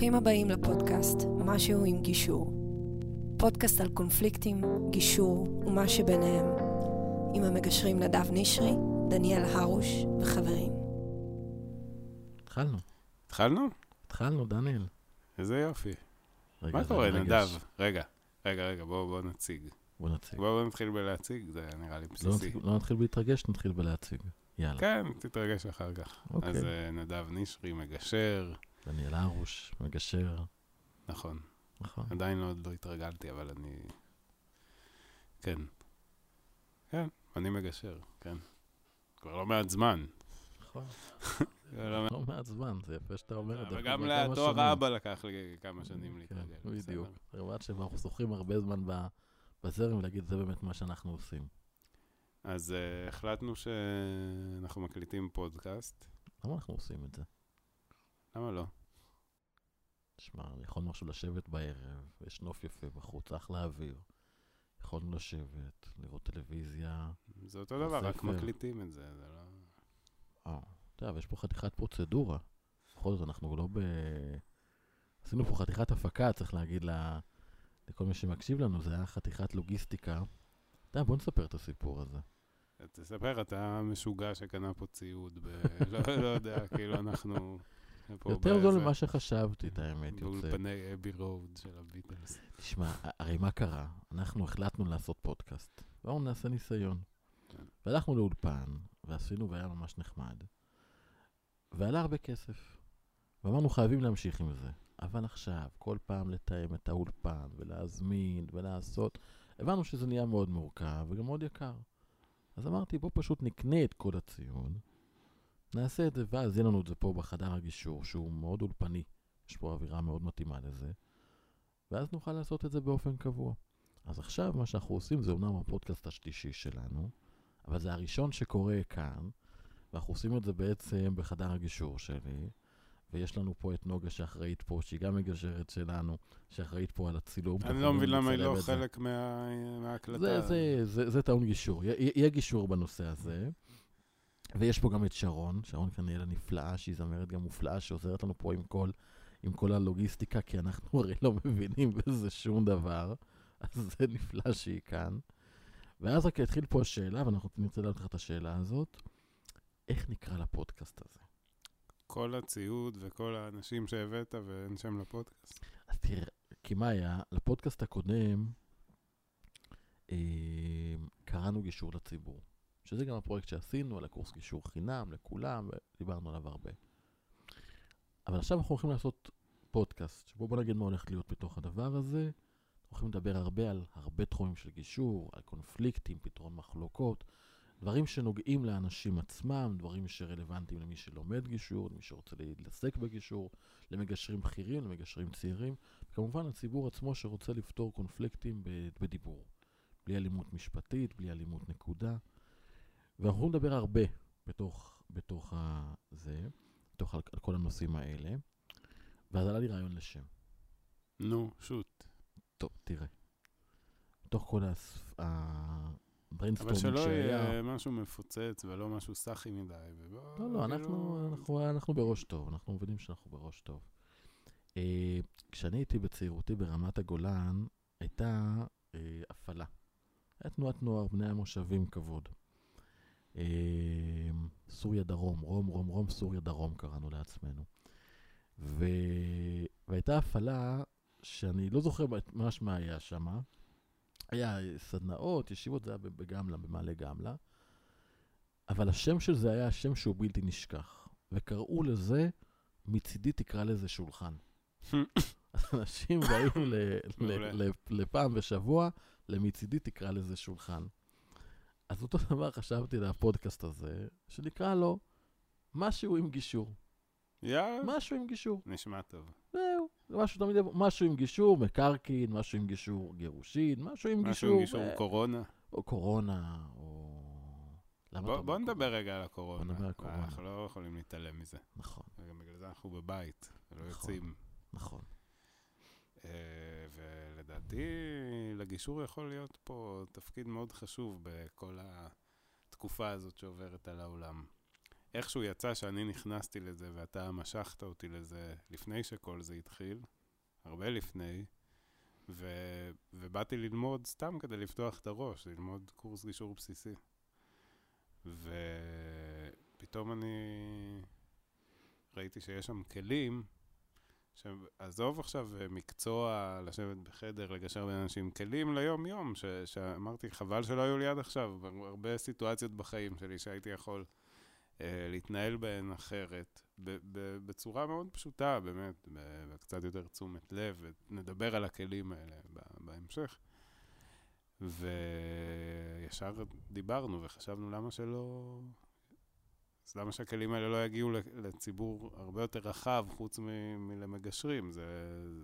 ברוכים הבאים לפודקאסט משהו עם גישור. פודקאסט על קונפליקטים, גישור ומה שביניהם. עם המגשרים נדב נשרי, דניאל הרוש וחברים. התחלנו. התחלנו? התחלנו, דניאל. איזה יופי. רגע, מה קורה. נדב? רגע, רגע, רגע, בואו בוא נציג. בוא נציג. בואו נתחיל בלהציג, זה נראה לי לא בסיסי. נתחיל- לא נתחיל בהתרגש, נתחיל בלהציג. יאללה. כן, תתרגש אחר כך. אוקיי. אז אה, נדב נשרי, מגשר, דניאל הרוש, מגשר. נכון. נכון. עדיין לא- לא התרגלתי, אבל אני... כן. כן, אני מגשר, כן. כבר לא מעט זמן. נכון. לא מעט- לא מעט זמן, זה יפה שאתה אומר את זה. וגם לתואר. האבא לקח לי כמה שנים כן, להתרגל. בדיוק. למרות שאנחנו זוכרים הרבה זמן בזרם ולהגיד, זה באמת מה שאנחנו עושים. אז אה, החלטנו שאנחנו מקליטים פודקאסט. למה אנחנו עושים את זה? למה לא? תשמע, יכולנו עכשיו לשבת בערב, יש נוף יפה בחוץ, אחלה אוויר. יכולנו לשבת, לראות טלוויזיה. זה אותו דבר, רק ספר. מקליטים את זה, זה לא... אה, אתה יודע, אבל יש פה חתיכת פרוצדורה. בכל זאת, אנחנו לא ב... עשינו פה חתיכת הפקה, צריך להגיד ל... לכל מי שמקשיב לנו, זה היה חתיכת לוגיסטיקה. אתה יודע, בוא נספר את הסיפור הזה. תספר, אתה משוגע שקנה פה ציוד, ב... לא, לא יודע, כאילו אנחנו... יותר זול ממה שחשבתי, את האמת, יוצא. באולפני אבי רוד של הביטלס. תשמע, הרי מה קרה? אנחנו החלטנו לעשות פודקאסט. בואו נעשה ניסיון. כן. והלכנו לאולפן, ועשינו, והיה ממש נחמד. ועלה הרבה כסף. ואמרנו, חייבים להמשיך עם זה. אבל עכשיו, כל פעם לתאם את האולפן, ולהזמין, ולעשות, הבנו שזה נהיה מאוד מורכב, וגם מאוד יקר. אז אמרתי, בוא פשוט נקנה את כל הציון, נעשה את זה, ואז יהיה לנו את זה פה בחדר הגישור, שהוא מאוד אולפני. יש פה אווירה מאוד מתאימה לזה. ואז נוכל לעשות את זה באופן קבוע. אז עכשיו מה שאנחנו עושים זה אומנם הפודקאסט השלישי שלנו, אבל זה הראשון שקורה כאן, ואנחנו עושים את זה בעצם בחדר הגישור שלי, ויש לנו פה את נוגה שאחראית פה, שהיא גם מגשרת שלנו, שאחראית פה על הצילום. אני לא מבין למה היא לא. חלק מה- מההקלטה. זה, זה, זה, זה טעון גישור, יה- יהיה גישור בנושא הזה. ויש פה גם את שרון, שרון כנראה נפלאה, שהיא זמרת גם מופלאה, שעוזרת לנו פה עם כל, עם כל הלוגיסטיקה, כי אנחנו הרי לא מבינים בזה שום דבר, אז זה נפלא שהיא כאן. ואז רק התחיל פה השאלה, ואנחנו נרצה להעלות לך את השאלה הזאת, איך נקרא לפודקאסט הזה? כל הציוד וכל האנשים שהבאת ואין שם לפודקאסט. אז תראה, כי מה היה? לפודקאסט הקודם אה, קראנו גישור לציבור, שזה גם הפרויקט שעשינו על הקורס גישור חינם לכולם, ודיברנו עליו הרבה. אבל עכשיו אנחנו הולכים לעשות פודקאסט, שבו בוא נגיד מה הולך להיות בתוך הדבר הזה. אנחנו הולכים לדבר הרבה על הרבה תחומים של גישור, על קונפליקטים, פתרון מחלוקות, דברים שנוגעים לאנשים עצמם, דברים שרלוונטיים למי שלומד גישור, למי שרוצה להתעסק בגישור, למגשרים בכירים, למגשרים צעירים, וכמובן לציבור עצמו שרוצה לפתור קונפליקטים בדיבור. בלי אלימות משפטית, בלי אלימות נקודה. ואנחנו לדבר הרבה בתוך, בתוך ה- זה, בתוך על, על כל הנושאים האלה. ואז עלה לי רעיון לשם. נו, שוט. טוב, תראה. בתוך כל אבל ה brainstorming שלא שהיה... יהיה משהו מפוצץ ולא משהו סאחי מדי. ובוא, לא, לא, כאילו- אנחנו, אנחנו, אנחנו בראש טוב, אנחנו מבינים שאנחנו בראש טוב. אה, כשאני הייתי בצעירותי ברמת הגולן, הייתה אה, הפעלה. הייתה תנועת נוער, בני המושבים כבוד. אה, סוריה דרום, רום, רום, רום, סוריה דרום קראנו לעצמנו. ו... והייתה הפעלה שאני לא זוכר ממש מה היה שם. היה סדנאות, ישיבות, זה היה בגמלה, במעלה גמלה. אבל השם של זה היה השם שהוא בלתי נשכח. וקראו לזה, מצידי תקרא לזה שולחן. אנשים באים לפעם בשבוע, למצידי תקרא לזה שולחן. אז אותו דבר חשבתי על הפודקאסט הזה, שנקרא לו משהו עם גישור. יאללה, משהו עם גישור. נשמע טוב. זהו, זה משהו תמיד, משהו עם גישור מקרקעין, משהו עם גישור גירושין, משהו עם משהו גישור, עם גישור אה, קורונה. או קורונה, או... למה בוא נדבר? רגע על הקורונה. בוא נדבר על קורונה. אנחנו לא יכולים להתעלם מזה. נכון, וגם בגלל זה אנחנו בבית, ולא נכון. יוצאים. נכון. אה, ולדעתי, לגישור יכול להיות פה תפקיד מאוד חשוב בכל התקופה הזאת שעוברת על העולם. איכשהו יצא שאני נכנסתי לזה ואתה משכת אותי לזה לפני שכל זה התחיל, הרבה לפני, ו... ובאתי ללמוד סתם כדי לפתוח את הראש, ללמוד קורס גישור בסיסי. ופתאום אני ראיתי שיש שם כלים, שעזוב עכשיו אה, מקצוע, לשבת בחדר, לגשר בין אנשים, כלים ליום-יום, ש... שאמרתי, חבל שלא היו לי עד עכשיו, הרבה סיטואציות בחיים שלי שהייתי יכול אה, להתנהל בהן אחרת, ב- ב- בצורה מאוד פשוטה, באמת, וקצת יותר תשומת לב, ונדבר על הכלים האלה בהמשך. וישר דיברנו וחשבנו למה שלא... אז למה שהכלים האלה לא יגיעו לציבור הרבה יותר רחב, חוץ מ- מלמגשרים? זה,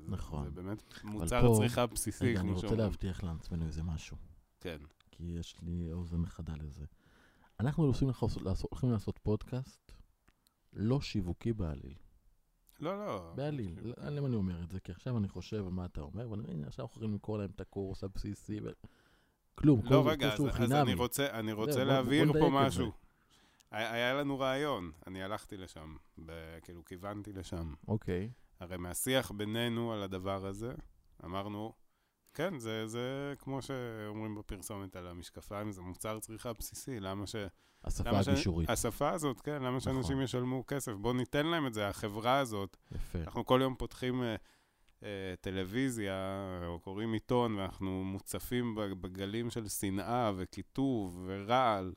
נכון. זה באמת מוצר פה, צריכה בסיסי, כמו שאומרים. אני רוצה להבטיח לעצמנו איזה משהו. כן. כי יש לי אוזן מחדה לזה. אנחנו הולכים לעשות, הולכים לעשות פודקאסט לא שיווקי בעליל. לא, לא. בעליל. למה אני אומר את זה? כי עכשיו אני חושב על מה אתה אומר, ואני מבין, עכשיו אנחנו יכולים למכור להם את הקורס הבסיסי, ו... כלום. לא, רגע, אז, אז אני רוצה, אני רוצה להבהיר פה משהו. היה לנו רעיון, אני הלכתי לשם, כאילו כיוונתי לשם. אוקיי. הרי מהשיח בינינו על הדבר הזה, אמרנו, כן, זה, זה כמו שאומרים בפרסומת על המשקפיים, זה מוצר צריכה בסיסי, למה ש... השפה הגישורית. ש... השפה הזאת, כן, למה נכון. שאנשים ישלמו כסף? בואו ניתן להם את זה, החברה הזאת. יפה. אנחנו כל יום פותחים uh, uh, טלוויזיה, או קוראים עיתון, ואנחנו מוצפים בגלים של שנאה וקיטוב ורעל.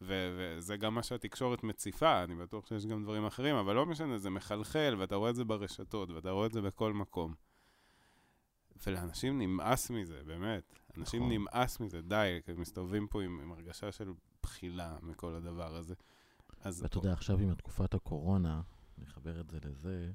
ו- וזה גם מה שהתקשורת מציפה, אני בטוח שיש גם דברים אחרים, אבל לא משנה, זה מחלחל, ואתה רואה את זה ברשתות, ואתה רואה את זה בכל מקום. ולאנשים נמאס מזה, באמת. אנשים נכון. נמאס מזה, די, כי הם מסתובבים פה עם, עם הרגשה של בחילה מכל הדבר הזה. אז... ואתה יודע, עכשיו עם תקופת הקורונה, אני אחבר את זה לזה,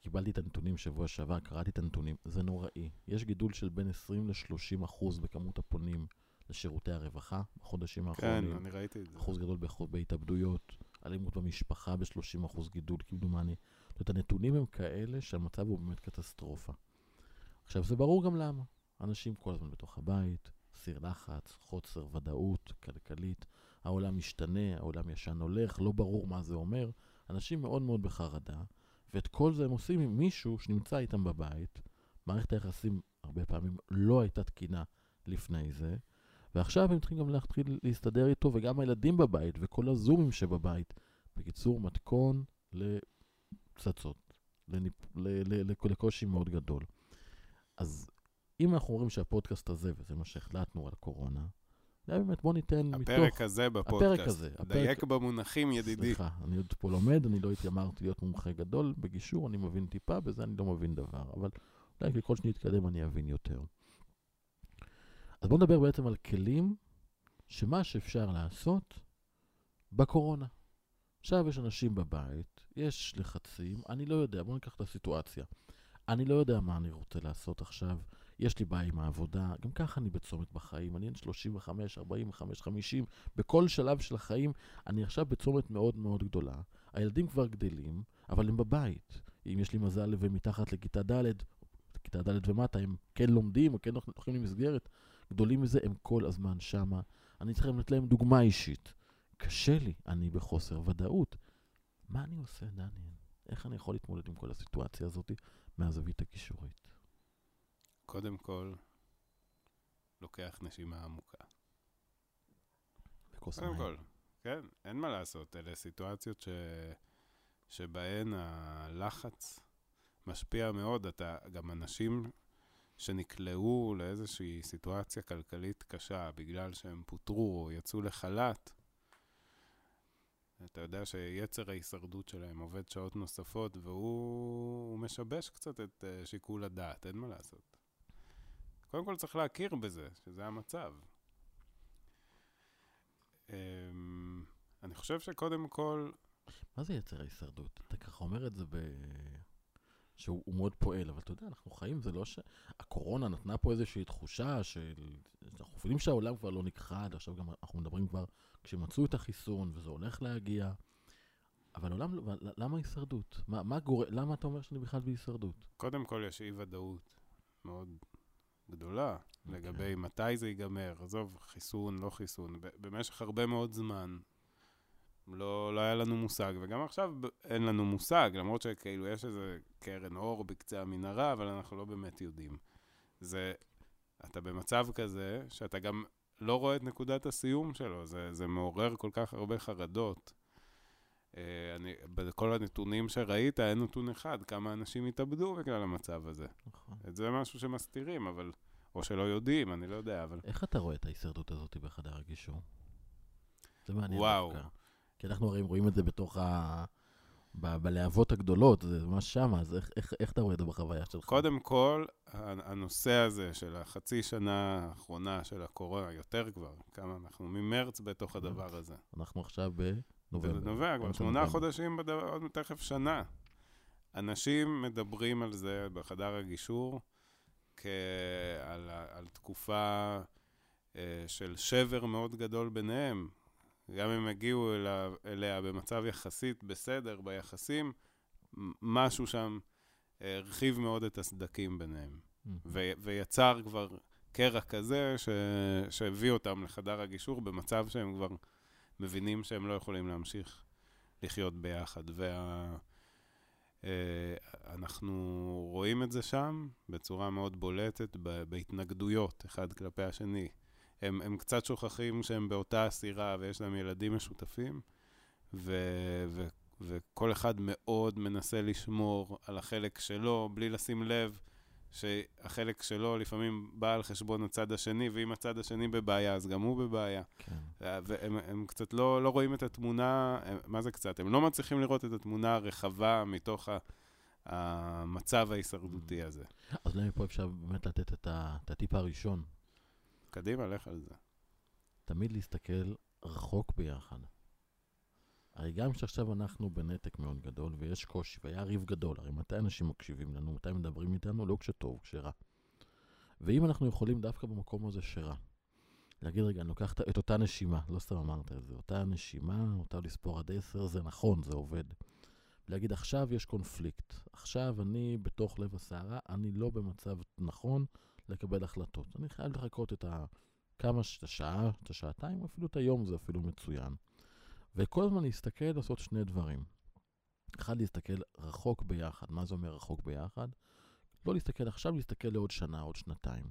קיבלתי את הנתונים שבוע שעבר, קראתי את הנתונים, זה נוראי. יש גידול של בין 20 ל-30 אחוז בכמות הפונים לשירותי הרווחה בחודשים האחרונים. כן, אני ראיתי את זה. אחוז גדול בהתאבדויות, אלימות במשפחה ב-30 אחוז גידול, כמדומני. זאת אומרת, הנתונים הם כאלה שהמצב הוא באמת קטסטרופה. עכשיו, זה ברור גם למה. אנשים כל הזמן בתוך הבית, סיר לחץ, חוסר ודאות כלכלית, העולם משתנה, העולם ישן הולך, לא ברור מה זה אומר. אנשים מאוד מאוד בחרדה, ואת כל זה הם עושים עם מישהו שנמצא איתם בבית. מערכת היחסים הרבה פעמים לא הייתה תקינה לפני זה, ועכשיו הם צריכים גם להתחיל להסתדר איתו, וגם הילדים בבית, וכל הזומים שבבית. בקיצור, מתכון לפצצות, לניפ... לקושי מאוד גדול. אז אם אנחנו אומרים שהפודקאסט הזה, וזה מה שהחלטנו על קורונה, זה באמת, בוא ניתן הפרק מתוך... הפרק הזה בפודקאסט. הפרק הזה. הפרק... דייק במונחים, ידידי. סליחה, אני עוד פה לומד, אני לא התיימרתי להיות מומחה גדול בגישור, אני מבין טיפה, בזה אני לא מבין דבר. אבל אולי ככל שנתקדם אני אבין יותר. אז בואו נדבר בעצם על כלים שמה שאפשר לעשות בקורונה. עכשיו יש אנשים בבית, יש לחצים, אני לא יודע, בואו ניקח את הסיטואציה. אני לא יודע מה אני רוצה לעשות עכשיו, יש לי בעיה עם העבודה, גם ככה אני בצומת בחיים, אני 35, 45, 50, בכל שלב של החיים אני עכשיו בצומת מאוד מאוד גדולה. הילדים כבר גדלים, אבל הם בבית. אם יש לי מזל והם מתחת לכיתה ד', כיתה ד' ומטה, הם כן לומדים או כן הולכים למסגרת, גדולים מזה, הם כל הזמן שמה. אני צריך לתת להם דוגמה אישית. קשה לי, אני בחוסר ודאות. מה אני עושה, דניאל? איך אני יכול להתמודד עם כל הסיטואציה הזאת מהזווית הקישורית? קודם כל, לוקח נשימה עמוקה. בכוס. קודם כל, כן, אין מה לעשות. אלה סיטואציות ש... שבהן הלחץ משפיע מאוד. אתה, גם אנשים שנקלעו לאיזושהי סיטואציה כלכלית קשה בגלל שהם פוטרו או יצאו לחל"ת, אתה יודע שיצר ההישרדות שלהם עובד שעות נוספות, והוא משבש קצת את uh, שיקול הדעת, אין מה לעשות. קודם כל צריך להכיר בזה, שזה המצב. Um, אני חושב שקודם כל... מה זה יצר ההישרדות? אתה ככה אומר את זה ב... שהוא מאוד פועל, אבל אתה יודע, אנחנו חיים, זה לא ש... הקורונה נתנה פה איזושהי תחושה של... אנחנו מבינים שהעולם כבר לא נכחד, עכשיו גם אנחנו מדברים כבר כשמצאו את החיסון וזה הולך להגיע, אבל עולם, למה הישרדות? מה, מה גור... למה אתה אומר שאני בכלל בהישרדות? קודם כל יש אי ודאות מאוד גדולה okay. אוקיי. לגבי מתי זה ייגמר, עזוב, חיסון, לא חיסון, במשך הרבה מאוד זמן. לא, לא היה לנו מושג, וגם עכשיו אין לנו מושג, למרות שכאילו יש איזה קרן אור בקצה המנהרה, אבל אנחנו לא באמת יודעים. זה, אתה במצב כזה, שאתה גם לא רואה את נקודת הסיום שלו, זה, זה מעורר כל כך הרבה חרדות. אה, אני, בכל הנתונים שראית, אין נתון אחד, כמה אנשים התאבדו בגלל המצב הזה. נכון. זה משהו שמסתירים, אבל... או שלא יודעים, אני לא יודע, אבל... איך אתה רואה את ההישרדות הזאת בחדר הגישור? זה מעניין וואו. דווקא. כי אנחנו הרי רואים את זה בתוך ה... ב- בלהבות הגדולות, זה ממש שמה, אז איך, איך, איך אתה רואה את זה בחוויה שלך? קודם כל, הנושא הזה של החצי שנה האחרונה של הקורונה, יותר כבר, כמה אנחנו ממרץ בתוך הדבר הזה. אנחנו עכשיו בנובמבר. נובע כבר שמונה. חודשים, בדבר, עוד תכף שנה. אנשים מדברים על זה בחדר הגישור כעל על תקופה אה, של שבר מאוד גדול ביניהם. גם אם הגיעו אליה, אליה במצב יחסית בסדר ביחסים, משהו שם אה, הרחיב מאוד את הסדקים ביניהם. Mhm. ו- ויצר כבר קרע כזה ש- שהביא אותם לחדר הגישור במצב שהם כבר מבינים שהם לא יכולים להמשיך לחיות ביחד. וה... אה, אנחנו רואים את זה שם בצורה מאוד בולטת בהתנגדויות אחד כלפי השני. הם, הם קצת שוכחים שהם באותה הסירה ויש להם ילדים משותפים, ו, ו, וכל אחד מאוד מנסה לשמור על החלק שלו, בלי לשים לב שהחלק שלו לפעמים בא על חשבון הצד השני, ואם הצד השני בבעיה, אז גם הוא בבעיה. כן. והם הם קצת לא, לא רואים את התמונה, הם, מה זה קצת? הם לא מצליחים לראות את התמונה הרחבה מתוך ה, המצב ההישרדותי הזה. אז אולי מפה אפשר באמת לתת את הטיפ הראשון. קדימה, לך על זה. תמיד להסתכל רחוק ביחד. הרי גם שעכשיו אנחנו בנתק מאוד גדול ויש קושי והיה ריב גדול, הרי מתי אנשים מקשיבים לנו, מתי מדברים איתנו, לא כשטוב, כשרע. ואם אנחנו יכולים דווקא במקום הזה שרע, להגיד רגע, אני לוקח את- אותה נשימה, לא סתם אמרת את זה, אותה נשימה, אותה לספור עד עשר, זה נכון, זה עובד. להגיד, עכשיו יש קונפליקט, עכשיו אני בתוך לב הסערה, אני לא במצב נכון לקבל החלטות. אני חייב לחכות את ה... כמה, את השעה, את השעתיים, אפילו את היום זה אפילו מצוין. וכל הזמן להסתכל, לעשות שני דברים. אחד, להסתכל רחוק ביחד. מה זה אומר רחוק ביחד? לא להסתכל עכשיו, להסתכל לעוד שנה, עוד שנתיים.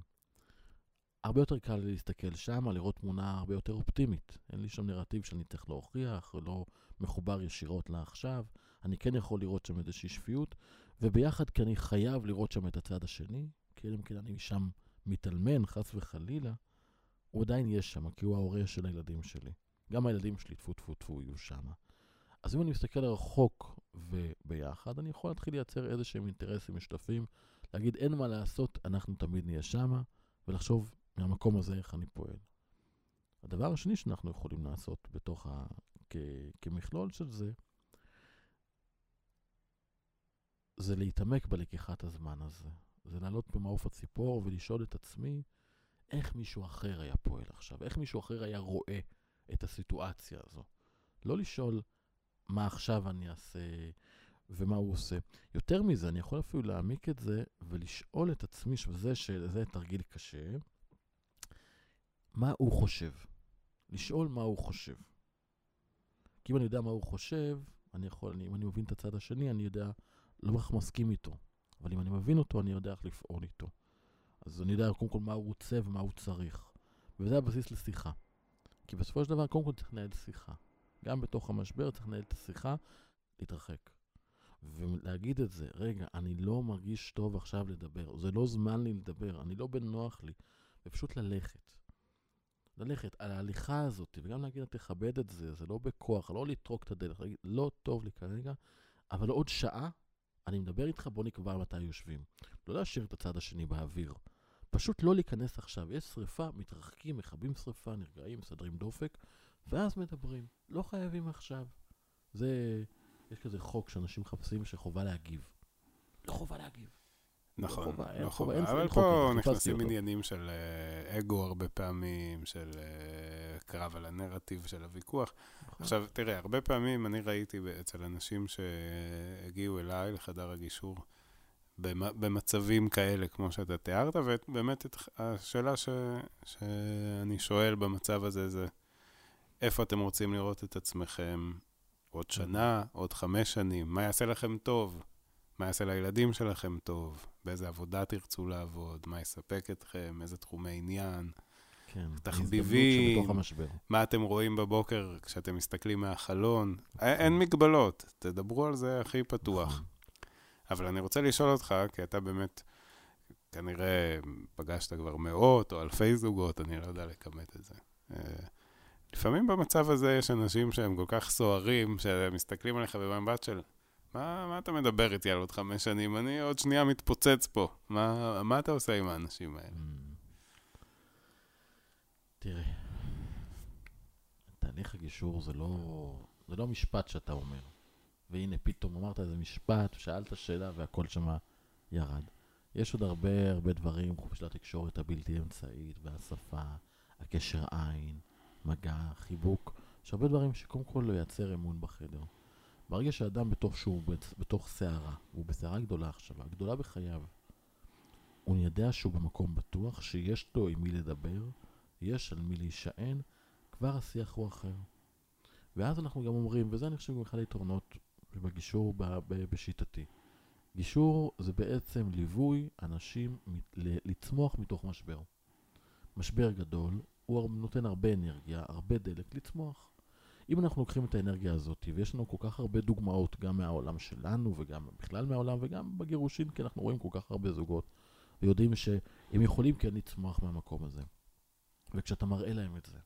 הרבה יותר קל להסתכל שם, לראות תמונה הרבה יותר אופטימית. אין לי שם נרטיב שאני צריך להוכיח, לא מחובר ישירות לעכשיו. אני כן יכול לראות שם איזושהי שפיות, וביחד כי אני חייב לראות שם את הצד השני, כי אם כן אני שם מתאלמן, חס וחלילה, הוא עדיין יהיה שם, כי הוא ההורה של הילדים שלי. גם הילדים שלי, טפו טפו טפו, יהיו שם. אז אם אני מסתכל רחוק וביחד, אני יכול להתחיל לייצר איזה שהם אינטרסים משותפים, להגיד אין מה לעשות, אנחנו תמיד נהיה שם, ולחשוב מהמקום הזה איך אני פועל. הדבר השני שאנחנו יכולים לעשות בתוך ה... כ... כמכלול של זה, זה להתעמק בלקיחת הזמן הזה. זה לעלות במעוף הציפור ולשאול את עצמי, איך מישהו אחר היה פועל עכשיו, איך מישהו אחר היה רואה את הסיטואציה הזו. לא לשאול מה עכשיו אני אעשה ומה הוא עושה. יותר מזה, אני יכול אפילו להעמיק את זה ולשאול את עצמי, שזה, שזה תרגיל קשה, מה הוא חושב. לשאול מה הוא חושב. כי אם אני יודע מה הוא חושב, אני יכול, אני, אם אני מבין את הצד השני, אני יודע, לא בהכרח מסכים איתו. אבל אם אני מבין אותו, אני יודע איך לפעול איתו. אז אני יודע קודם כל מה הוא רוצה ומה הוא צריך. וזה הבסיס לשיחה. כי בסופו של דבר, קודם כל צריך לנהל שיחה. גם בתוך המשבר צריך לנהל את השיחה, להתרחק. ולהגיד את זה, רגע, אני לא מרגיש טוב עכשיו לדבר, זה לא זמן לי לדבר, אני לא בנוח לי, ופשוט ללכת. ללכת על ההליכה הזאת, וגם להגיד, תכבד את זה, זה לא בכוח, לא לטרוק את הדלת, להגיד, לא טוב לי כרגע, אבל עוד שעה אני מדבר איתך, בוא נקבע מתי יושבים. לא להשאיר את הצד השני באוויר. פשוט לא להיכנס עכשיו. יש שריפה, מתרחקים, מכבים שריפה, נרגעים, מסדרים דופק, ואז מדברים. לא חייבים עכשיו. זה, יש כזה חוק שאנשים מחפשים שחובה להגיב. לא חובה להגיב. נכון, חובה, לא חובה, חובה. אין- אבל פה נכנסים. עניינים של אה, אגו הרבה פעמים, של אה, קרב על הנרטיב של הוויכוח. נכון? עכשיו, תראה, הרבה פעמים אני ראיתי אצל אנשים שהגיעו אליי לחדר הגישור במ- במצבים כאלה, כמו שאתה תיארת, ובאמת השאלה ש, שאני שואל במצב הזה זה, איפה אתם רוצים לראות את עצמכם עוד שנה, עוד חמש שנים, מה יעשה לכם טוב? מה יעשה לילדים שלכם טוב? באיזה עבודה תרצו לעבוד? מה יספק אתכם? איזה תחומי עניין? כן. תחביבים. מה אתם רואים בבוקר כשאתם מסתכלים מהחלון? א- אין מגבלות, תדברו על זה הכי פתוח. נכון. אבל אני רוצה לשאול אותך, כי אתה באמת, כנראה פגשת כבר מאות או אלפי זוגות, אני לא יודע לכמת את זה. אה, לפעמים במצב הזה יש אנשים שהם כל כך סוערים, שמסתכלים עליך במבט של, מה, מה אתה מדבר איתי על עוד חמש שנים? אני עוד שנייה מתפוצץ פה. מה, מה אתה עושה עם האנשים האלה? Mm. תראה, תהליך הגישור זה לא, זה לא משפט שאתה אומר. והנה, פתאום אמרת איזה משפט, שאלת שאלה והכל שם ירד. יש עוד הרבה הרבה דברים, חוץ של התקשורת הבלתי אמצעית, והשפה, הקשר עין, מגע, חיבוק. יש הרבה דברים שקודם כל לא ייצר אמון בחדר. ברגע שאדם בתוך שהוא בת- בתוך סערה, הוא בסערה גדולה עכשיו, הגדולה בחייו, הוא יודע שהוא במקום בטוח, שיש לו עם מי לדבר, יש על מי להישען, כבר השיח הוא אחר. ואז אנחנו גם אומרים, וזה אני חושב אחד היתרונות בגישור בשיטתי. גישור זה בעצם ליווי אנשים לצמוח מתוך משבר. משבר גדול, הוא נותן הרבה אנרגיה, הרבה דלק לצמוח. אם אנחנו לוקחים את האנרגיה הזאת, ויש לנו כל כך הרבה דוגמאות, גם מהעולם שלנו וגם בכלל מהעולם וגם בגירושין, כי אנחנו רואים כל כך הרבה זוגות, ויודעים שהם יכולים כן לצמוח מהמקום הזה. וכשאתה מראה להם את זה,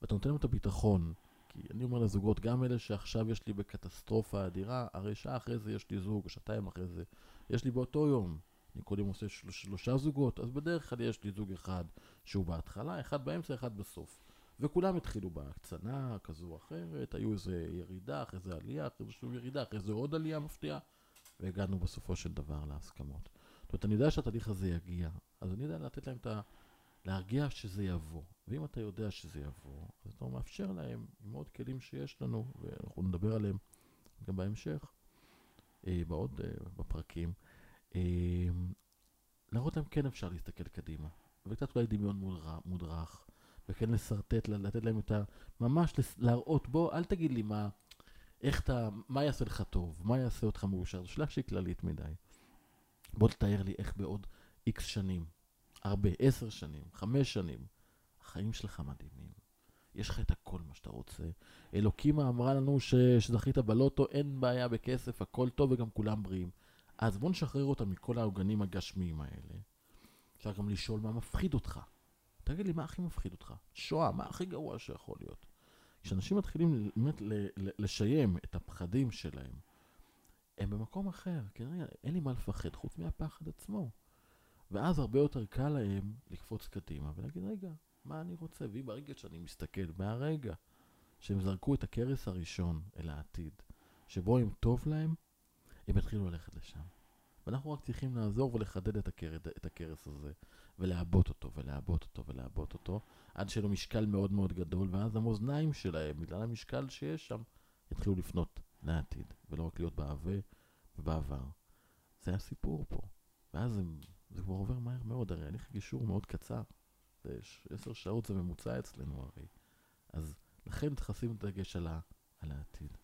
ואתה נותן להם את הביטחון, כי אני אומר לזוגות, גם אלה שעכשיו יש לי בקטסטרופה אדירה, הרי שעה אחרי זה יש לי זוג, שעתיים אחרי זה, יש לי באותו יום. אני קודם עושה של, שלושה זוגות, אז בדרך כלל יש לי זוג אחד שהוא בהתחלה, אחד באמצע, אחד בסוף. וכולם התחילו בהקצנה כזו או אחרת, היו איזה ירידה, אחרי זה עלייה, אחרי זה שוב ירידה, אחרי זה עוד עלייה מפתיעה, והגענו בסופו של דבר להסכמות. זאת אומרת, אני יודע שהתהליך הזה יגיע, אז אני יודע לתת להם את ה... להרגיע שזה יבוא. ואם אתה יודע שזה יבוא, אז אתה מאפשר להם, עם עוד כלים שיש לנו, ואנחנו נדבר עליהם גם בהמשך, אה, בעוד אה, בפרקים, אה, להראות להם כן אפשר להסתכל קדימה. וקצת אולי דמיון מודרך, וכן לשרטט, לתת להם את ה... ממש להראות, בוא, אל תגיד לי מה, איך אתה, מה יעשה לך טוב, מה יעשה אותך מאושר, זו שאלה שהיא כללית מדי. בוא תתאר לי איך בעוד איקס שנים, הרבה, עשר שנים, חמש שנים, החיים שלך מדהימים. יש לך את הכל מה שאתה רוצה. אלוקימה אמרה לנו ש... שזכית בלוטו, אין בעיה בכסף, הכל טוב וגם כולם בריאים. אז בוא נשחרר אותם מכל העוגנים הגשמיים האלה. אפשר גם לשאול מה מפחיד אותך. תגיד לי, מה הכי מפחיד אותך? שואה, מה הכי גרוע שיכול להיות? כשאנשים מתחילים באמת לשיים את הפחדים שלהם, הם במקום אחר, כי רגע, אין לי מה לפחד חוץ מהפחד עצמו. ואז הרבה יותר קל להם לקפוץ קדימה ולהגיד, רגע, מה אני רוצה? ואם ברגע שאני מסתכל, מהרגע שהם זרקו את הכרס הראשון אל העתיד, שבו הם טוב להם, הם יתחילו ללכת לשם. ואנחנו רק צריכים לעזור ולחדד את, הכר, את הכרס הזה, ולעבות אותו, ולעבות אותו, ולעבות אותו, עד שיהיה לו משקל מאוד מאוד גדול, ואז המאזניים שלהם, בגלל המשקל שיש שם, יתחילו לפנות לעתיד, ולא רק להיות בהווה ובעבר. זה הסיפור פה. ואז הם, זה כבר עובר מהר מאוד, הרי הליך גישור מאוד קצר. זה עשר שעות זה ממוצע אצלנו הרי. אז לכן צריך לשים דגש על, על העתיד.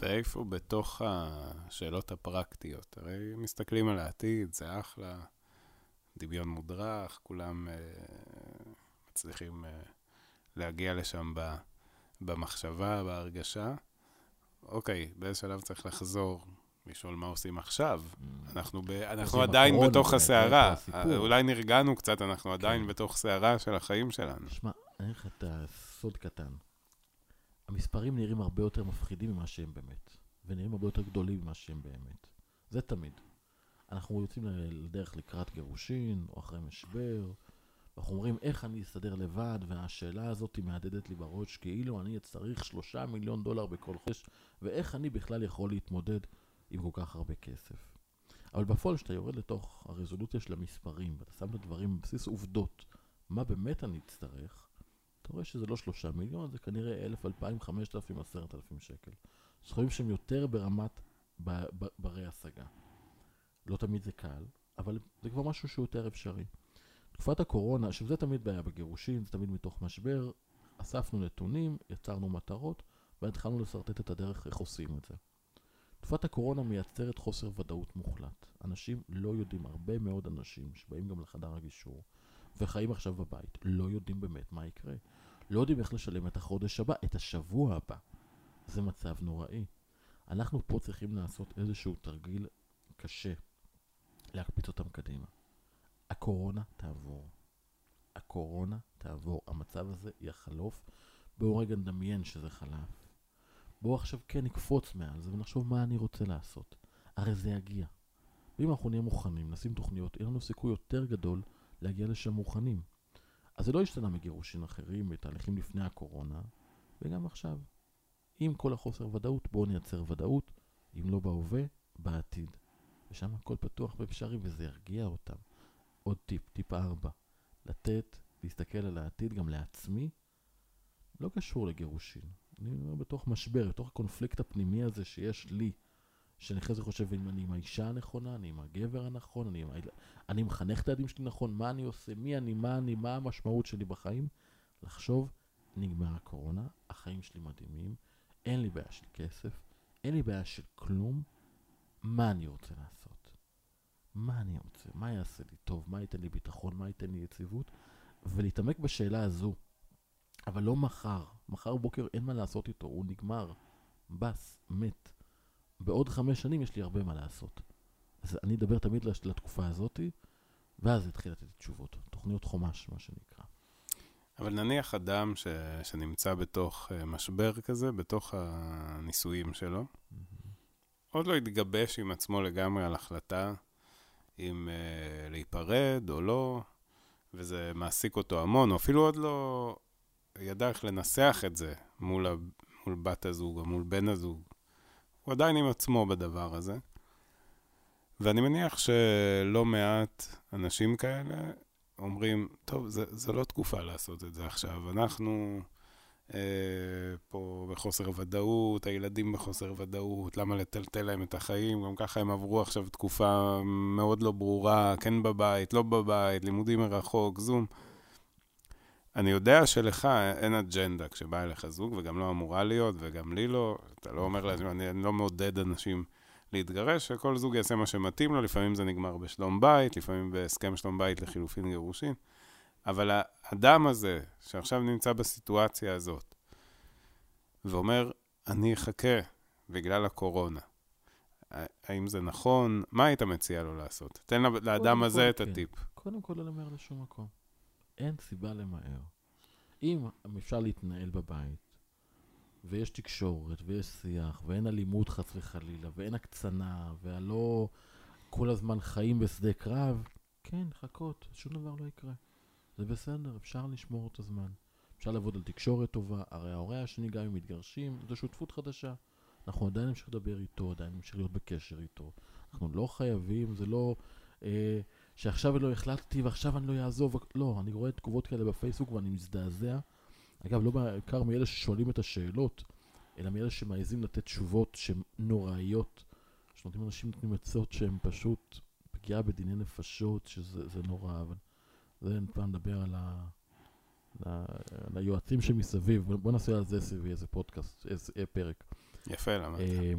ואיפה בתוך השאלות הפרקטיות? הרי מסתכלים על העתיד, זה אחלה, דמיון מודרך, כולם אה, מצליחים אה, להגיע לשם ב, במחשבה, בהרגשה. אוקיי, באיזה שלב צריך לחזור, לשאול מה עושים עכשיו. אנחנו, ב, אנחנו עדיין בתוך הסערה. הסיפור? אולי נרגענו קצת, אנחנו עדיין כן. בתוך סערה של החיים שלנו. שמע, אני אגיד לך את הסוד קטן. המספרים נראים הרבה יותר מפחידים ממה שהם באמת, ונראים הרבה יותר גדולים ממה שהם באמת. זה תמיד. אנחנו יוצאים לדרך לקראת גירושין, או אחרי משבר, ואנחנו אומרים איך אני אסתדר לבד, והשאלה הזאת מהדהדת לי בראש, כאילו אני צריך שלושה מיליון דולר בכל חודש, ואיך אני בכלל יכול להתמודד עם כל כך הרבה כסף. אבל בפועל, כשאתה יורד לתוך הרזולוציה של המספרים, ואתה שם את הדברים בבסיס עובדות, מה באמת אני אצטרך, אתה רואה שזה לא שלושה מיליון, זה כנראה אלף, אלפיים, חמשת אלפים, עשרת אלפים שקל. סכומים שהם יותר ברמת ברי השגה. לא תמיד זה קל, אבל זה כבר משהו שהוא יותר אפשרי. תקופת הקורונה, שזה תמיד בעיה בגירושין, זה תמיד מתוך משבר, אספנו נתונים, יצרנו מטרות, והתחלנו לשרטט את הדרך איך עושים את זה. תקופת הקורונה מייצרת חוסר ודאות מוחלט. אנשים לא יודעים, הרבה מאוד אנשים שבאים גם לחדר הגישור וחיים עכשיו בבית, לא יודעים באמת מה יקרה. לא יודעים איך לשלם את החודש הבא, את השבוע הבא. זה מצב נוראי. אנחנו פה צריכים לעשות איזשהו תרגיל קשה, להקפיץ אותם קדימה. הקורונה תעבור. הקורונה תעבור. המצב הזה יחלוף. בואו רגע נדמיין שזה חלף. בואו עכשיו כן נקפוץ מעל זה ונחשוב מה אני רוצה לעשות. הרי זה יגיע. ואם אנחנו נהיה מוכנים, נשים תוכניות, יהיה לנו סיכוי יותר גדול להגיע לשם מוכנים. אז זה לא השתנה מגירושים אחרים, מתהליכים לפני הקורונה, וגם עכשיו. עם כל החוסר ודאות, בואו נייצר ודאות, אם לא בהווה, בעתיד. ושם הכל פתוח ואפשרי וזה ירגיע אותם. עוד טיפ, טיפ ארבע, לתת, להסתכל על העתיד גם לעצמי, לא קשור לגירושין. אני אומר בתוך משבר, בתוך הקונפליקט הפנימי הזה שיש לי, שאני אחרי זה חושב אם אני עם האישה הנכונה, אני עם הגבר הנכון, אני, עם... אני מחנך את הילדים שלי נכון, מה אני עושה, מי אני, מה אני, מה המשמעות שלי בחיים, לחשוב, נגמר הקורונה, החיים שלי מדהימים, אין לי בעיה של כסף, אין לי בעיה של כלום, מה אני רוצה לעשות? מה אני רוצה? מה יעשה לי טוב? מה ייתן לי ביטחון? מה ייתן לי יציבות? ולהתעמק בשאלה הזו. אבל לא מחר. מחר בוקר אין מה לעשות איתו, הוא נגמר. בס, מת. בעוד חמש שנים יש לי הרבה מה לעשות. אז אני אדבר תמיד לתקופה הזאתי, ואז אתחיל לתת תשובות. תוכניות חומש, מה שנקרא. אבל נניח אדם ש... שנמצא בתוך אה, משבר כזה, בתוך הניסויים שלו, mm-hmm. עוד לא התגבש עם עצמו לגמרי על החלטה אם uh, להיפרד או לא, וזה מעסיק אותו המון, או אפילו עוד לא ידע איך לנסח את זה מול, ה... מול בת הזוג או מול בן הזוג. הוא עדיין עם עצמו בדבר הזה. ואני מניח שלא מעט אנשים כאלה אומרים, טוב, זו לא תקופה לעשות את זה עכשיו. אנחנו אה, פה בחוסר ודאות, הילדים בחוסר ודאות, למה לטלטל להם את החיים? גם ככה הם עברו עכשיו תקופה מאוד לא ברורה, כן בבית, לא בבית, לימודים מרחוק, זום. אני יודע שלך אין אג'נדה כשבא אליך זוג, וגם לא אמורה להיות, וגם לי לא. אתה לא אומר לעצמי, אני, אני לא מעודד אנשים להתגרש, שכל זוג יעשה מה שמתאים לו, לפעמים זה נגמר בשלום בית, לפעמים בהסכם שלום בית לחילופין גירושין. אבל האדם הזה, שעכשיו נמצא בסיטואציה הזאת, ואומר, אני אחכה בגלל הקורונה, האם זה נכון? מה היית מציע לו לעשות? תן לאדם הזה את כן. הטיפ. קודם כל לא למהר לשום מקום. אין סיבה למהר. אם אפשר להתנהל בבית, ויש תקשורת, ויש שיח, ואין אלימות חס וחלילה, ואין הקצנה, והלא כל הזמן חיים בשדה קרב, כן, חכות, שום דבר לא יקרה. זה בסדר, אפשר לשמור את הזמן. אפשר לעבוד על תקשורת טובה, הרי ההורה השני, גם אם מתגרשים, זו שותפות חדשה. אנחנו עדיין נמשיך לדבר איתו, עדיין נמשיך להיות בקשר איתו. אנחנו לא חייבים, זה לא אה, שעכשיו לא החלטתי ועכשיו אני לא אעזוב. לא, אני רואה תגובות כאלה בפייסבוק ואני מזדעזע. אגב, לא בעיקר מאלה ששואלים את השאלות, אלא מאלה שמעזים לתת תשובות שהן נוראיות, שנותנים אנשים נותנים עצות שהן פשוט פגיעה בדיני נפשות, שזה נורא, אבל זה פעם נדבר על, ה, על היועצים שמסביב, בוא נעשה על זה סביבי איזה פודקאסט, איזה פרק. יפה, למה? אה,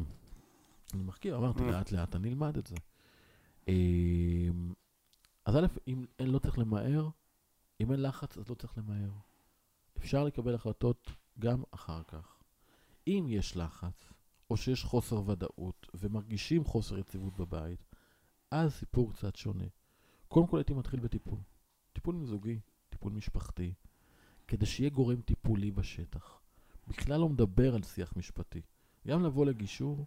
אני מחכים, אמרתי לאט לאט, אני אלמד את זה. אז א', אם אין, לא צריך למהר, אם אין לחץ, אז לא צריך למהר. אפשר לקבל החלטות גם אחר כך. אם יש לחץ, או שיש חוסר ודאות, ומרגישים חוסר יציבות בבית, אז סיפור קצת שונה. קודם כל הייתי מתחיל בטיפול. טיפול זוגי, טיפול משפחתי, כדי שיהיה גורם טיפולי בשטח. בכלל לא מדבר על שיח משפטי. גם לבוא לגישור,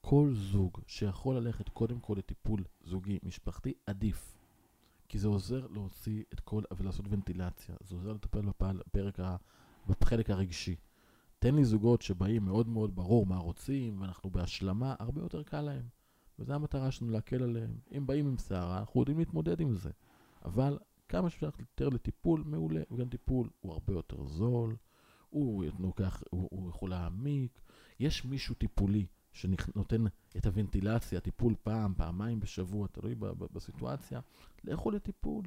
כל זוג שיכול ללכת קודם כל לטיפול זוגי משפחתי, עדיף. כי זה עוזר להוציא את כל, ולעשות ונטילציה. זה עוזר לטפל בפרק, בחלק הרגשי. תן לי זוגות שבאים מאוד מאוד ברור מה רוצים, ואנחנו בהשלמה, הרבה יותר קל להם. וזו המטרה שלנו, להקל עליהם. אם באים עם שערה, אנחנו יודעים להתמודד עם זה. אבל כמה שאפשר יותר לטיפול, מעולה. וגם טיפול הוא הרבה יותר זול, הוא, לוקח, הוא, הוא יכול להעמיק. יש מישהו טיפולי שנותן את הוונטילציה, טיפול פעם, פעמיים בשבוע, תלוי בסיטואציה, לכו לטיפול.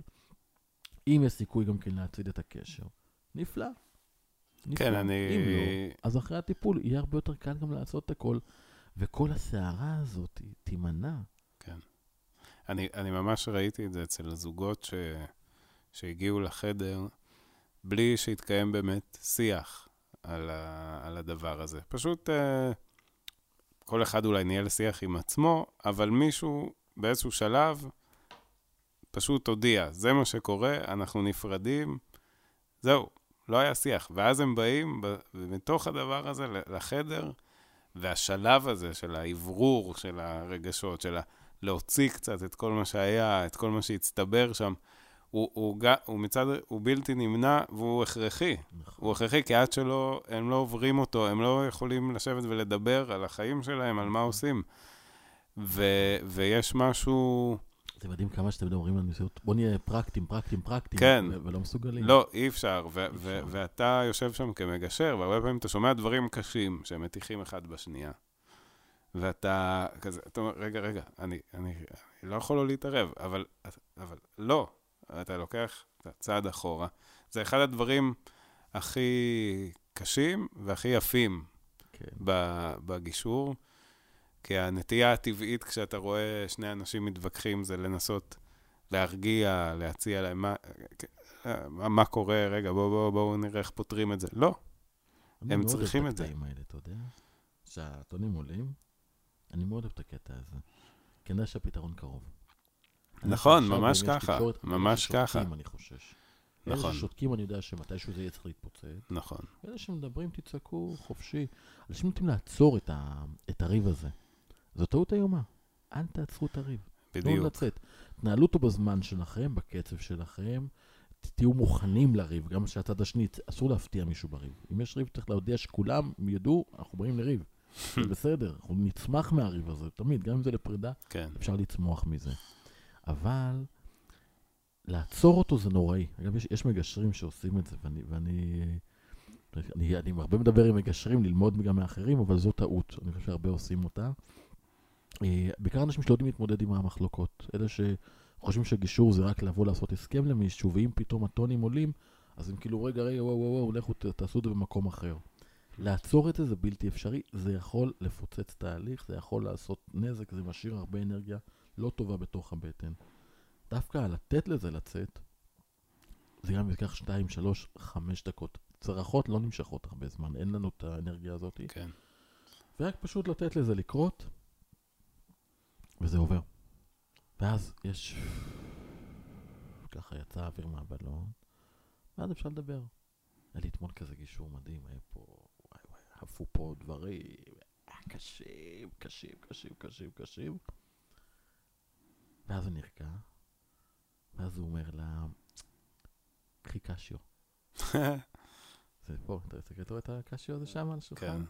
אם יש סיכוי גם כן להציל את הקשר, נפלא. נפלא. כן, אני... אם לא, אז אחרי הטיפול יהיה הרבה יותר קל גם לעשות את הכל, וכל הסערה הזאת תימנע. אני, אני ממש ראיתי את זה אצל הזוגות ש, שהגיעו לחדר, בלי שהתקיים באמת שיח על, ה, על הדבר הזה. פשוט אה, כל אחד אולי ניהל שיח עם עצמו, אבל מישהו באיזשהו שלב פשוט הודיע, זה מה שקורה, אנחנו נפרדים, זהו, לא היה שיח. ואז הם באים מתוך הדבר הזה לחדר, והשלב הזה של האוורור של הרגשות, של ה... להוציא קצת את כל מה שהיה, את כל מה שהצטבר שם, הוא, הוא, הוא, הוא מצד, הוא בלתי נמנע והוא הכרחי. נכון. הוא הכרחי, כי עד שלא, הם לא עוברים אותו, הם לא יכולים לשבת ולדבר על החיים שלהם, על מה עושים. ו, ויש משהו... זה מדהים כמה שאתם אומרים לנו, בוא נהיה פרקטיים, פרקטיים, פרקטיים, כן. ו- ולא מסוגלים. לא, אי אפשר. ו- אי ו- אפשר. ואתה יושב שם כמגשר, והרבה פעמים אתה שומע דברים קשים שהם מתיחים אחד בשנייה. ואתה כזה, אתה אומר, רגע, רגע, אני, אני, אני לא יכול לא להתערב, אבל, אבל לא, אתה לוקח את הצעד אחורה. זה אחד הדברים הכי קשים והכי יפים כן. בגישור, כי הנטייה הטבעית כשאתה רואה שני אנשים מתווכחים זה לנסות להרגיע, להציע להם מה, מה, מה קורה, רגע, בואו בוא, בוא נראה איך פותרים את זה. לא, אני הם מאוד אוהב צריכים את זה. הקטעים האלה, אתה יודע? שהטונים עולים, אני מאוד אוהב את הקטע הזה. כנראה שהפתרון קרוב. נכון, ממש ככה, ממש ככה. אני חושש. נכון. אלה ששותקים, אני יודע שמתישהו זה יהיה צריך להתפוצץ. נכון. אלה שמדברים, תצעקו חופשי. אנשים נוטים לעצור את, ה... את הריב הזה. זו טעות איומה. אל תעצרו את הריב. תנו בדיוק. לצאת. תנהלו אותו בזמן שלכם, בקצב שלכם. תהיו מוכנים לריב, גם שהצד השני, אסור להפתיע מישהו בריב. אם יש ריב, צריך להודיע שכולם ידעו, אנחנו באים לריב. זה בסדר, אנחנו נצמח מהריב הזה, תמיד, גם אם זה לפרידה, כן. אפשר לצמוח מזה. אבל לעצור אותו זה נוראי. אגב, יש, יש מגשרים שעושים את זה, ואני, ואני אני, אני הרבה מדבר עם מגשרים, ללמוד גם מאחרים, אבל זו טעות. אני חושב שהרבה עושים אותה. אה, בעיקר אנשים שלא יודעים להתמודד עם המחלוקות. אלה שחושבים שגישור זה רק לבוא לעשות הסכם למישהו, ואם פתאום הטונים עולים, אז הם כאילו, רגע, רגע, וואו, וואו, לכו תעשו את זה במקום אחר. לעצור את זה זה בלתי אפשרי, זה יכול לפוצץ תהליך, זה יכול לעשות נזק, זה משאיר הרבה אנרגיה לא טובה בתוך הבטן. דווקא לתת לזה לצאת, זה גם ייקח 2, 3, 5 דקות. צרחות לא נמשכות הרבה זמן, אין לנו את האנרגיה הזאת. כן. ורק פשוט לתת לזה לקרות, וזה עובר. ואז יש... ככה יצא האוויר מהבלון, ואז אפשר לדבר. היה לי אתמול כזה גישור מדהים, היה פה... וואי וואי, עפו פה דברים, קשים, קשים, קשים, קשים, קשים. ואז הוא נרגע, ואז הוא אומר לה, קחי קשיו. זה פה, אתה רואה את הקשיו הזה שם על השולחן?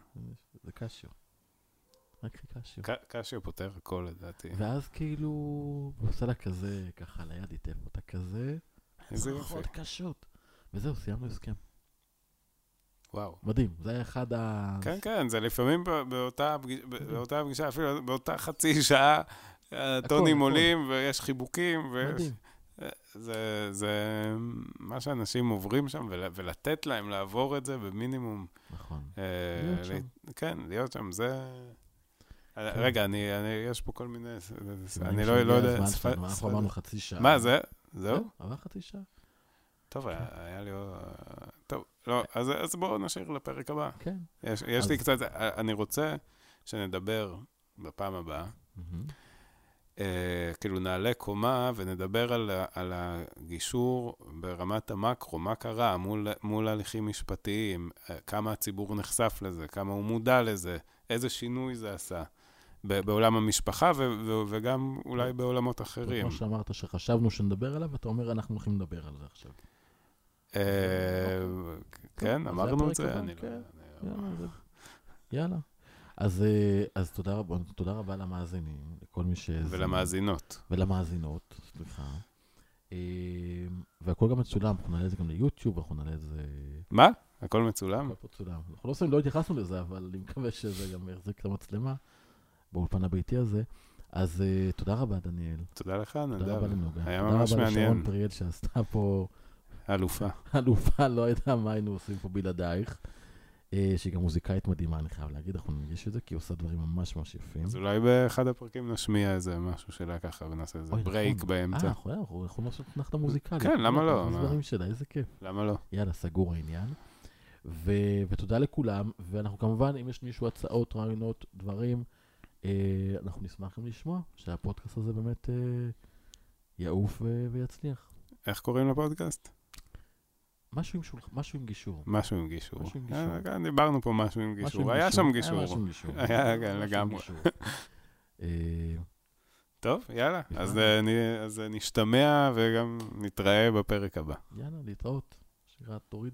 זה קשיו. רק קחי קשיו. קשיו פותר הכל לדעתי. ואז כאילו, הוא עושה לה כזה, ככה על היד היטב אותה כזה, איזה יופי. קשות. וזהו, סיימנו הסכם. וואו. מדהים, זה היה אחד ה... כן, כן, זה לפעמים באותה באותה פגישה, אפילו באותה חצי שעה, הטונים הכל. עולים ויש חיבוקים, ויש... מדהים. זה, זה מה שאנשים עוברים שם, ול, ולתת להם לעבור את זה במינימום. נכון. אה, להיות שם. כן, להיות שם, זה... רגע, אני, אני, יש פה כל מיני... אני לא, לא יודע... אנחנו אמרנו חצי שעה. מה זה? זהו? עבר חצי שעה. טוב, היה היה לי... טוב, לא, אז, אז בואו נשאיר לפרק הבא. כן. יש, יש אז- לי קצת... אני רוצה שנדבר בפעם הבאה, מהמם. אה, כאילו נעלה קומה ונדבר על, על הגישור ברמת המקרו, מה קרה מול, מול הליכים משפטיים, אה, כמה הציבור נחשף לזה, כמה הוא מודע לזה, איזה שינוי זה עשה ב- בעולם המשפחה ו- ו- וגם אולי בעולמות אחרים. כמו שאמרת שחשבנו שנדבר עליו, אתה אומר אנחנו הולכים לדבר על זה עכשיו. אה, כן, אז אמרנו את זה? אני לא... כן. אני לא- יאללה. אז, אה, אז תודה רבה, תודה רבה למאזינים, לכל מי ש... ולמאזינות. ולמאזינות, סליחה. אה, והכל גם מצולם, אנחנו נעלה את זה גם ליוטיוב, אנחנו נעלה את זה... מה? הכל מצולם? הכל פה צולם. אנחנו לא שמים, לא התייחסנו לזה, אבל אני מקווה שזה גם יחזיק את המצלמה באולפן הביתי הזה. אז אה, תודה רבה, דניאל. תודה לך, תודה נדב. רבה לנוגה. היה תודה ממש רבה לשרון מעניין. פריאל שעשתה פה אלופה. אלופה, לא יודע מה היינו עושים פה בלעדייך. אה, שהיא גם מוזיקאית מדהימה, אני חייב להגיד, אנחנו נגיש את זה, כי היא עושה דברים ממש ממש יפים. אז אולי באחד הפרקים נשמיע איזה משהו שלה ככה, ונעשה איזה ברייק. באמצע. אה, אנחנו יכולים לעשות נחתה מוזיקלית. כן, למה לא? דברים שלה, איזה כיף. למה לא? יאללה, סגור העניין. ותודה לכולם, ואנחנו כמובן, אם יש מישהו הצעות, רעיונות, דברים, אה, אנחנו נשמח גם לשמוע שהפודקאסט הזה באמת אה, יעוף. ויצליח. איך קוראים לפודקאסט? משהו עם, שול... משהו עם גישור. משהו עם גישור. משהו עם גישור. אה, כן, דיברנו פה משהו עם גישור. היה שם היה גישור. משהו עם גישור. היה, כן, לגמרי. אה, טוב, יאללה. אה, אז נשתמע וגם נתראה בפרק הבא. יאללה, להתראות. שירה, תוריד.